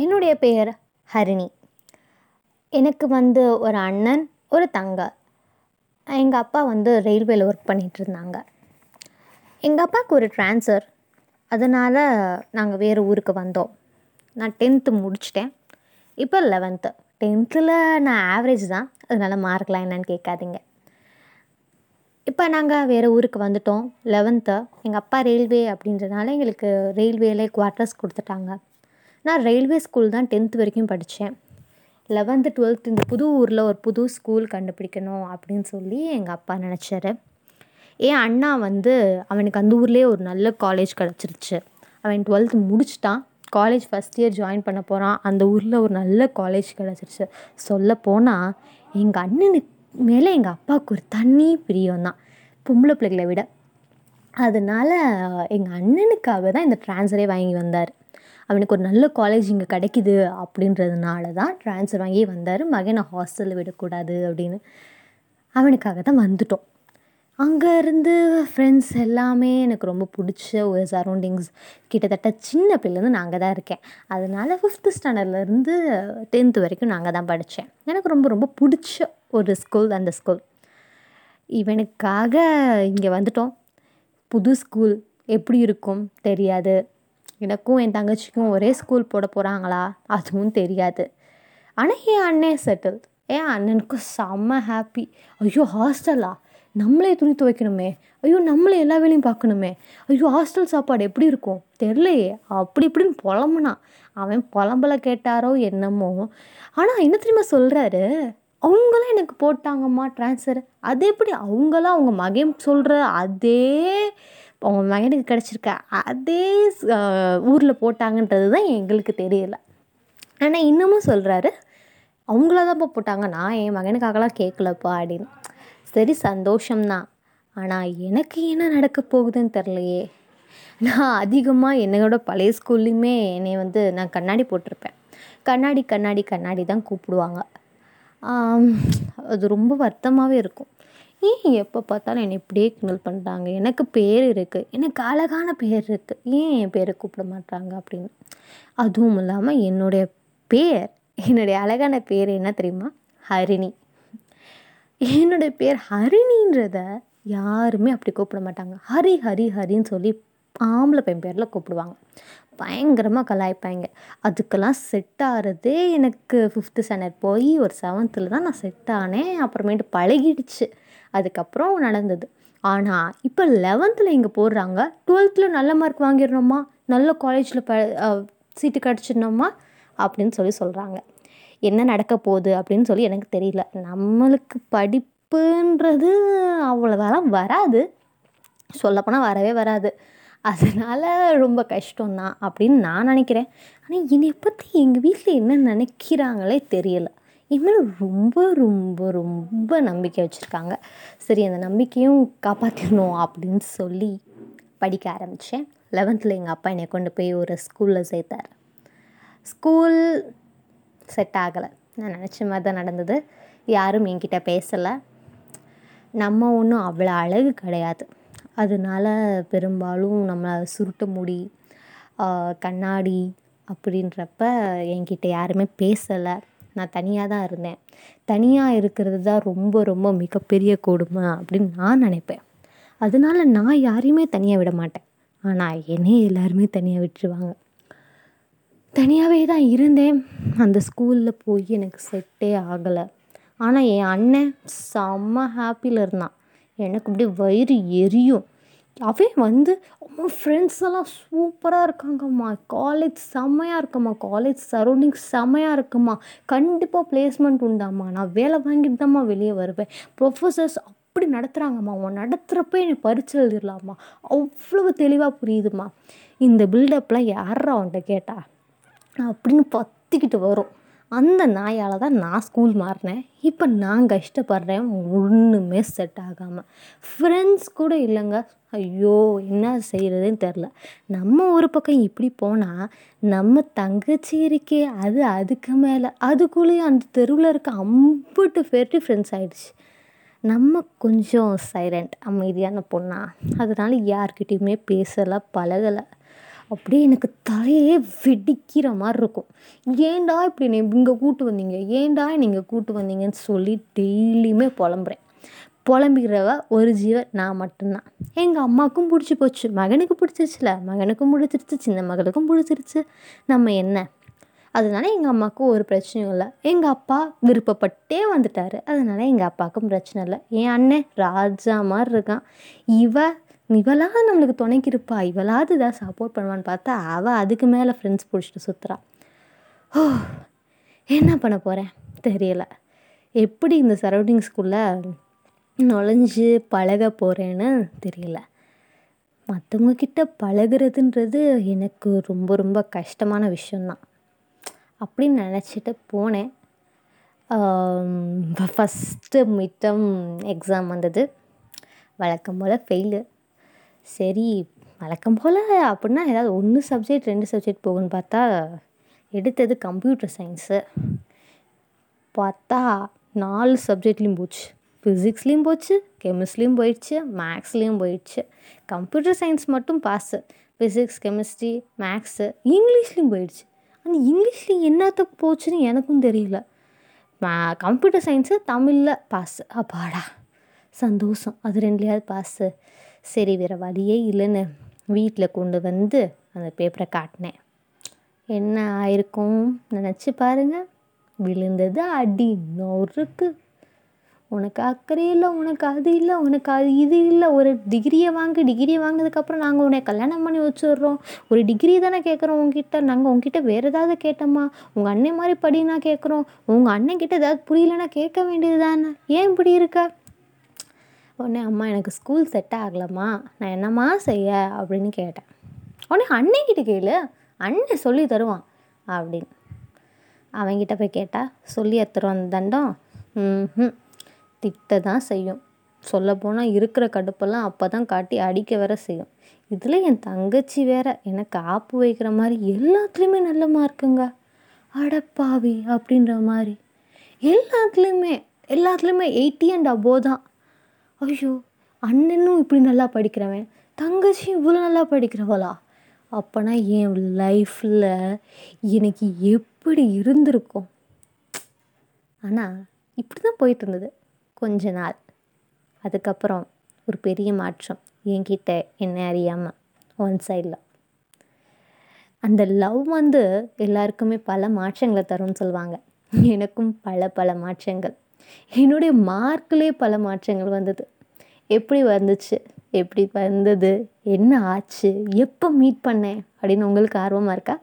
என்னுடைய பெயர் ஹரிணி. எனக்கு வந்து ஒரு அண்ணன் ஒரு தங்கை. எங்கள் அப்பா வந்து ரயில்வேயில் ஒர்க் பண்ணிகிட்ருந்தாங்க எங்கள் அப்பாவுக்கு ஒரு ட்ரான்ஸ்ஃபர் அதனால் நாங்கள் வேறு ஊருக்கு வந்தோம். நான் டென்த்து முடிச்சிட்டேன். இப்போ லெவன்த்து டென்த்தில் நான் ஆவரேஜ் தான். அதனால மார்க்லாம் என்னன்னு கேட்காதீங்க. இப்போ நாங்கள் வேறு ஊருக்கு வந்துட்டோம். லெவன்த்து எங்கள் அப்பா ரயில்வே அப்படின்றனால எங்களுக்கு ரயில்வேலே குவார்ட்டர்ஸ் கொடுத்துட்டாங்க. நான் ரயில்வே ஸ்கூல் தான் டென்த்து வரைக்கும் படித்தேன் லெவன்த்து டுவெல்த்து இந்த புது ஊரில் ஒரு புது ஸ்கூல் கண்டுபிடிக்கணும் அப்படின்னு சொல்லி எங்கள் அப்பா நினச்சாரு. என் அண்ணா வந்து அவனுக்கு அந்த ஊர்லேயே ஒரு நல்ல காலேஜ் கிடச்சிருச்சு. அவன் டுவெல்த்து முடிச்சிட்டான். காலேஜ் ஃபஸ்ட் இயர் ஜாயின் பண்ண போகிறான் அந்த ஊரில் ஒரு நல்ல காலேஜ் கிடச்சிருச்சு. சொல்லப்போனால் எங்கள் அண்ணனுக்கு மேலே எங்கள் அப்பாவுக்கு ஒரு தனி பிரியம் தான். பொம்பளை பிள்ளைகளை விட. அதனால் எங்கள் அண்ணனுக்காக தான் இந்த ட்ரான்ஸ்ஃபரே வாங்கி வந்தார். அவனுக்கு ஒரு நல்ல காலேஜ் இங்கே கிடைக்கிது அப்படின்றதுனால தான் ட்ரான்ஸ்ஃபர் வாங்கி வந்தார். மகனை ஹாஸ்டலில் விடக்கூடாது அப்படின்னு அவனுக்காக தான் வந்துட்டோம். அங்கே இருந்து ஃப்ரெண்ட்ஸ் எல்லாமே எனக்கு ரொம்ப பிடிச்ச ஒரு சரௌண்டிங்ஸ் கிட்டத்தட்ட சின்ன பிள்ளைலேருந்து நாங்கள் தான் இருக்கேன். அதனால ஃபிஃப்த்து ஸ்டாண்டர்ட்லேருந்து டென்த்து வரைக்கும் நாங்கள் தான் படித்தேன் எனக்கு ரொம்ப ரொம்ப பிடிச்ச ஒரு ஸ்கூல் அந்த ஸ்கூல் இவனுக்காக இங்கே வந்துட்டோம். புது ஸ்கூல் எப்படி இருக்கும்? தெரியாது. எனக்கும் என் தங்கச்சிக்கும் ஒரே ஸ்கூல் போட போகிறாங்களா அதுவும் தெரியாது. ஆனால் என் அண்ணன் செட்டில் என் அண்ணனுக்கும் செம்ம ஹாப்பி ஐயோ ஹாஸ்டலா நம்மளே துணி துவைக்கணுமே. ஐயோ நம்மளே எல்லா வேலையும் பார்க்கணுமே. ஐயோ ஹாஸ்டல் சாப்பாடு எப்படி இருக்கும்? தெரிலையே அப்படி இப்படின்னு புலம்புனா அவன் புலம்பலை கேட்டாரோ என்னமோ. ஆனால் என்ன தெரியுமா சொல்கிறாரு அவங்களாம் எனக்கு போட்டாங்கம்மா ட்ரான்ஸ்ஃபர் அது எப்படி அவங்களாம் அவங்க மகன் சொல்கிற அதே அவங்க மகனுக்கு கிடச்சிருக்க. அதே ஊரில் போட்டாங்கன்றது தான் எங்களுக்கு தெரியல. ஆனால் இன்னமும் சொல்கிறாரு அவங்கள தான்ப்பா போட்டாங்க. நான் என் மகனுக்காகலாம் கேட்கலப்பா அப்படின்னு. சரி சந்தோஷம்தான். ஆனால் எனக்கு என்ன நடக்க போகுதுன்னு தெரிலையே நான் அதிகமாக என்னோட பழைய ஸ்கூல்லையுமே என்னை வந்து நான் கண்ணாடி போட்டிருப்பேன். கண்ணாடி கண்ணாடி கண்ணாடி தான் கூப்பிடுவாங்க அது ரொம்ப வருத்தமாகவே இருக்கும். ஏன் எப்போ பார்த்தாலும் என்னை இப்படியே கிண்டல் பண்ணுறாங்க எனக்கு பேர் இருக்குது எனக்கு அழகான பேர் இருக்குது ஏன் என் பேரை கூப்பிட மாட்டாங்க அப்படின்னு? அதுவும் இல்லாமல் என்னுடைய பேர் என்னுடைய அழகான பேர் என்ன தெரியுமா? ஹரிணி. என்னுடைய பேர் ஹரிணின்றத யாருமே அப்படி கூப்பிட மாட்டாங்க. ஹரி ஹரி ஹரின்னு சொல்லி ஆம்பளை பையன் பேரில் கூப்பிடுவாங்க. பயங்கரமாக கலாய்ப்பாங்க. அதுக்கெல்லாம் செட் ஆகிறதே எனக்கு ஃபிஃப்த்து ஸ்டாண்டர்ட் போய் ஒரு செவன்த்தில் தான் நான் செட் ஆனேன். அப்புறமேட்டு பழகிடுச்சு. அதுக்கப்புறம் நடந்தது. ஆனால் இப்போ லெவன்த்தில் இங்கே போடுறாங்க. டுவெல்த்தில் நல்ல மார்க் வாங்கிடணுமா? நல்ல காலேஜில் ப சீட்டு கிடச்சிடணுமா? அப்படின்னு சொல்லி சொல்கிறாங்க என்ன நடக்க போகுது அப்படின்னு சொல்லி எனக்கு தெரியல. நம்மளுக்கு படிப்புன்றது அவ்வளோவெல்லாம் வராது. சொல்லப்போனால் வரவே வராது. அதனால் ரொம்ப கஷ்டம்தான் அப்படின்னு நான் நினைக்கிறேன். ஆனால் என்னை பற்றி எங்கள் வீட்டில் என்ன நினைக்கிறாங்களே தெரியலை. என் மேலே ரொம்ப ரொம்ப ரொம்ப நம்பிக்கை வச்சுருக்காங்க. சரி அந்த நம்பிக்கையும் காப்பாற்றிடணும் அப்படின்னு சொல்லி படிக்க ஆரம்பித்தேன் லெவன்த்தில் எங்கள் அப்பா என்னை கொண்டு போய் ஒரு ஸ்கூலில் சேர்த்தார். ஸ்கூல் செட் ஆகலை. நான் நினச்ச மாதிரி தான் நடந்தது. யாரும் என்கிட்ட பேசலை. நம்ம ஒன்றும் அவ்வளோ அழகு கிடையாது. அதனால பெரும்பாலும் நம்மளை சுருட்ட முடி கண்ணாடி அப்படின்றப்ப என்கிட்ட யாருமே பேசலை. நான் தனியாக தான் இருந்தேன். தனியாக இருக்கிறது தான் ரொம்ப ரொம்ப மிகப்பெரிய கொடுமை அப்படின்னு நான் நினைப்பேன். அதனால நான் யாரையுமே தனியாக விட மாட்டேன். ஆனால் என்னையே எல்லாருமே தனியாக விட்டுருவாங்க. தனியாகவே தான் இருந்தேன். அந்த ஸ்கூலில் போய் எனக்கு செட்டே ஆகலை. ஆனால் என் அண்ணன் செம்ம ஹாப்பியில் இருந்தான். எனக்கு அப்படியே வயிறு எரியும். அவன் வந்து அம்மா ஃப்ரெண்ட்ஸ் எல்லாம் சூப்பராக இருக்காங்கம்மா. காலேஜ் செம்மையாக இருக்கும்மா. காலேஜ் சரௌண்டிங் செம்மையாக இருக்கும்மா. கண்டிப்பாக பிளேஸ்மெண்ட் உண்டாம்மா. நான் வேலை வாங்கிட்டு தான்மா வெளியே வருவேன். ப்ரொஃபஸர்ஸ் அப்படி நடத்துகிறாங்கம்மா அவன் நடத்துகிறப்ப எனக்கு பரிச்சு எழுதிடலாம்மா. அவ்வளவு தெளிவாக புரியுதுமா இந்த பில்டப்லாம் யாரா அவன்கிட்ட கேட்டா? அப்படின்னு பற்றிக்கிட்டு வரும். அந்த நாயால் தான் நான் ஸ்கூல் மாறினேன். இப்போ நான் கஷ்டப்படுறேன் ஒன்றுமே செட் ஆகாமல் ஃப்ரெண்ட்ஸ் கூட இல்லைங்க. ஐயோ என்ன செய்கிறதுன்னு தெரில நம்ம ஒரு பக்கம் இப்படி போனால் நம்ம தங்கச்சி இருக்கே அது அதுக்கு மேலே. அதுக்குள்ளேயும் அந்த தெருவில் இருக்க அம்புட்டு பேர்ட்டு ஃப்ரெண்ட்ஸ் ஆகிடுச்சு நம்ம கொஞ்சம் சைலண்ட் அமைதியான பொண்ணா. அதனால யார்கிட்டேயுமே பேசலை பழகலை. அப்படியே எனக்கு தலையே வெடிக்கிற மாதிரி இருக்கும். ஏன்டா இப்படி நீ இங்கே கூட்டு வந்தீங்க? ஏன்டா நீங்கள் கூட்டு வந்தீங்கன்னு சொல்லி டெய்லியுமே புலம்புறேன். புலம்பிக்கிறவ ஒரு ஜீவன் நான் மட்டும்தான். எங்கள் அம்மாவுக்கும் பிடிச்சி போச்சு. மகனுக்கு பிடிச்சிருச்சுல. மகனுக்கும் பிடிச்சிருச்சு. சின்ன மகளுக்கும் பிடிச்சிருச்சு. நம்ம என்ன? அதனால எங்கள் அம்மாவுக்கும் ஒரு பிரச்சனையும் இல்லை. எங்கள் அப்பா விருப்பப்பட்டே வந்துட்டார். அதனால எங்கள் அப்பாவுக்கும் பிரச்சனை இல்லை. என் அண்ணன் ராஜா மாதிரி இருக்கான். இவ இவளாவது நம்மளுக்கு துணைக்கு இருப்பா இவளாவது இதாக சப்போர்ட் பண்ணுவான்னு பார்த்தா அவள் அதுக்கு மேலே ஃப்ரெண்ட்ஸ் பிடிச்சிட்டு சுற்றுறா ஓ என்ன பண்ண போகிறேன் தெரியலை. எப்படி இந்த சரௌண்டிங்ஸ்குள்ளே நுழைஞ்சு பழக போகிறேன்னு தெரியல. மற்றவங்கக்கிட்ட பழகிறதுன்றது பழகுறதுன்றது எனக்கு ரொம்ப ரொம்ப கஷ்டமான விஷயந்தான் அப்படின்னு நினச்சிட்டு போனேன். ஃபஸ்ட்டு மிட்டம் எக்ஸாம் வந்தது. வழக்கம் போல் ஃபெயிலு சரி வழக்கம் போல் அப்படின்னா ஏதாவது ஒன்று சப்ஜெக்ட் ரெண்டு சப்ஜெக்ட் போகும்னு பார்த்தா எடுத்தது கம்ப்யூட்டர் சயின்ஸு பார்த்தா நாலு சப்ஜெக்ட்லேயும் போச்சு. ஃபிசிக்ஸ்லேயும் போச்சு கெமிஸ்ட்ரிலையும் போயிடுச்சு மேக்ஸ்லேயும் போயிடுச்சு. கம்ப்யூட்டர் சயின்ஸ் மட்டும் பாஸு ஃபிசிக்ஸ் கெமிஸ்ட்ரி மேக்ஸு இங்கிலீஷ்லேயும் போயிடுச்சு. அந்த இங்கிலீஷ்லேயும் என்னத்துக்கு போச்சுன்னு எனக்கும் தெரியல. கம்ப்யூட்டர் சயின்ஸு தமிழில் பாஸு அப்பாடா சந்தோஷம். அது ரெண்டுலேயாவது பாஸு சரி வேறு வழியே இல்லைன்னு வீட்டில் கொண்டு வந்து அந்த பேப்பரை காட்டினேன். என்ன ஆயிருக்கும் நினச்சி பாருங்கள் விழுந்தது அடி நொறுக்கு. உனக்கு அக்கறை இல்லை உனக்கு அது இல்லை உனக்கு அது இது இல்லை. ஒரு டிகிரியை வாங்கு டிகிரியை வாங்கினதுக்கப்புறம் நாங்கள் உன்னை கல்யாணம் பண்ணி வச்சுடுறோம். ஒரு டிகிரி தானே கேட்குறோம் உங்ககிட்ட நாங்கள் உங்ககிட்ட வேறு ஏதாவது கேட்டோமா? உங்கள் அண்ணன் மாதிரி படினா கேட்குறோம் உங்கள் அண்ணன் கிட்ட ஏதாவது புரியலன்னா கேட்க வேண்டியது தானே ஏன் இப்படி இருக்க? உடனே அம்மா எனக்கு ஸ்கூல் செட் ஆகலம்மா. நான் என்னம்மா செய்ய? அப்படின்னு கேட்டேன். உடனே அண்ணன்கிட்ட கேளு. அண்ணன் சொல்லி தருவான். அப்படின்னு. அவன்கிட்ட போய் கேட்டால் சொல்லி எடுத்துரும் அந்த தண்டம்? ம் திட்ட தான் செய்யும். சொல்லப்போனால் இருக்கிற கடுப்பெல்லாம் அப்போ தான் காட்டி அடிக்க வேற செய்யும். இதில் என் தங்கச்சி வேற. எனக்கு ஆப்பு வைக்கிற மாதிரி எல்லாத்துலேயுமே நல்ல மார்க்குங்க. அடப்பாவி அப்படின்ற மாதிரி. எல்லாத்துலேயுமே எல்லாத்துலேயுமே எயிட்டி அண்ட் அபோவ் தான். ஐயோ அண்ணனும் இப்படி நல்லா படிக்கிறவன் தங்கச்சியும் இவ்வளோ நல்லா படிக்கிறவளா? அப்போனா என் லைஃப்பில் எனக்கு எப்படி இருந்திருக்கும்? ஆனால் இப்படி தான் போயிட்டு இருந்தது கொஞ்ச நாள். அதுக்கப்புறம் ஒரு பெரிய மாற்றம். என்கிட்ட என்ன அறியாமல் ஒன் சைடில் அந்த லவ் வந்து எல்லாருக்குமே பல மாற்றங்களை தரும்னு சொல்லுவாங்க. எனக்கும் பல பல மாற்றங்கள். என்னுடைய மார்க்கிலே பல மாற்றங்கள் வந்தது. எப்படி வந்துச்சு? எப்படி வந்தது? என்ன ஆச்சு? எப்போ மீட் பண்ணேன்? அப்படின்னு உங்களுக்கு ஆர்வமாக இருக்கா?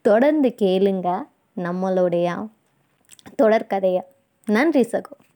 தொடர்ந்து கேளுங்க. நம்மளுடைய தொடர்கதையை நன்றி சகோ.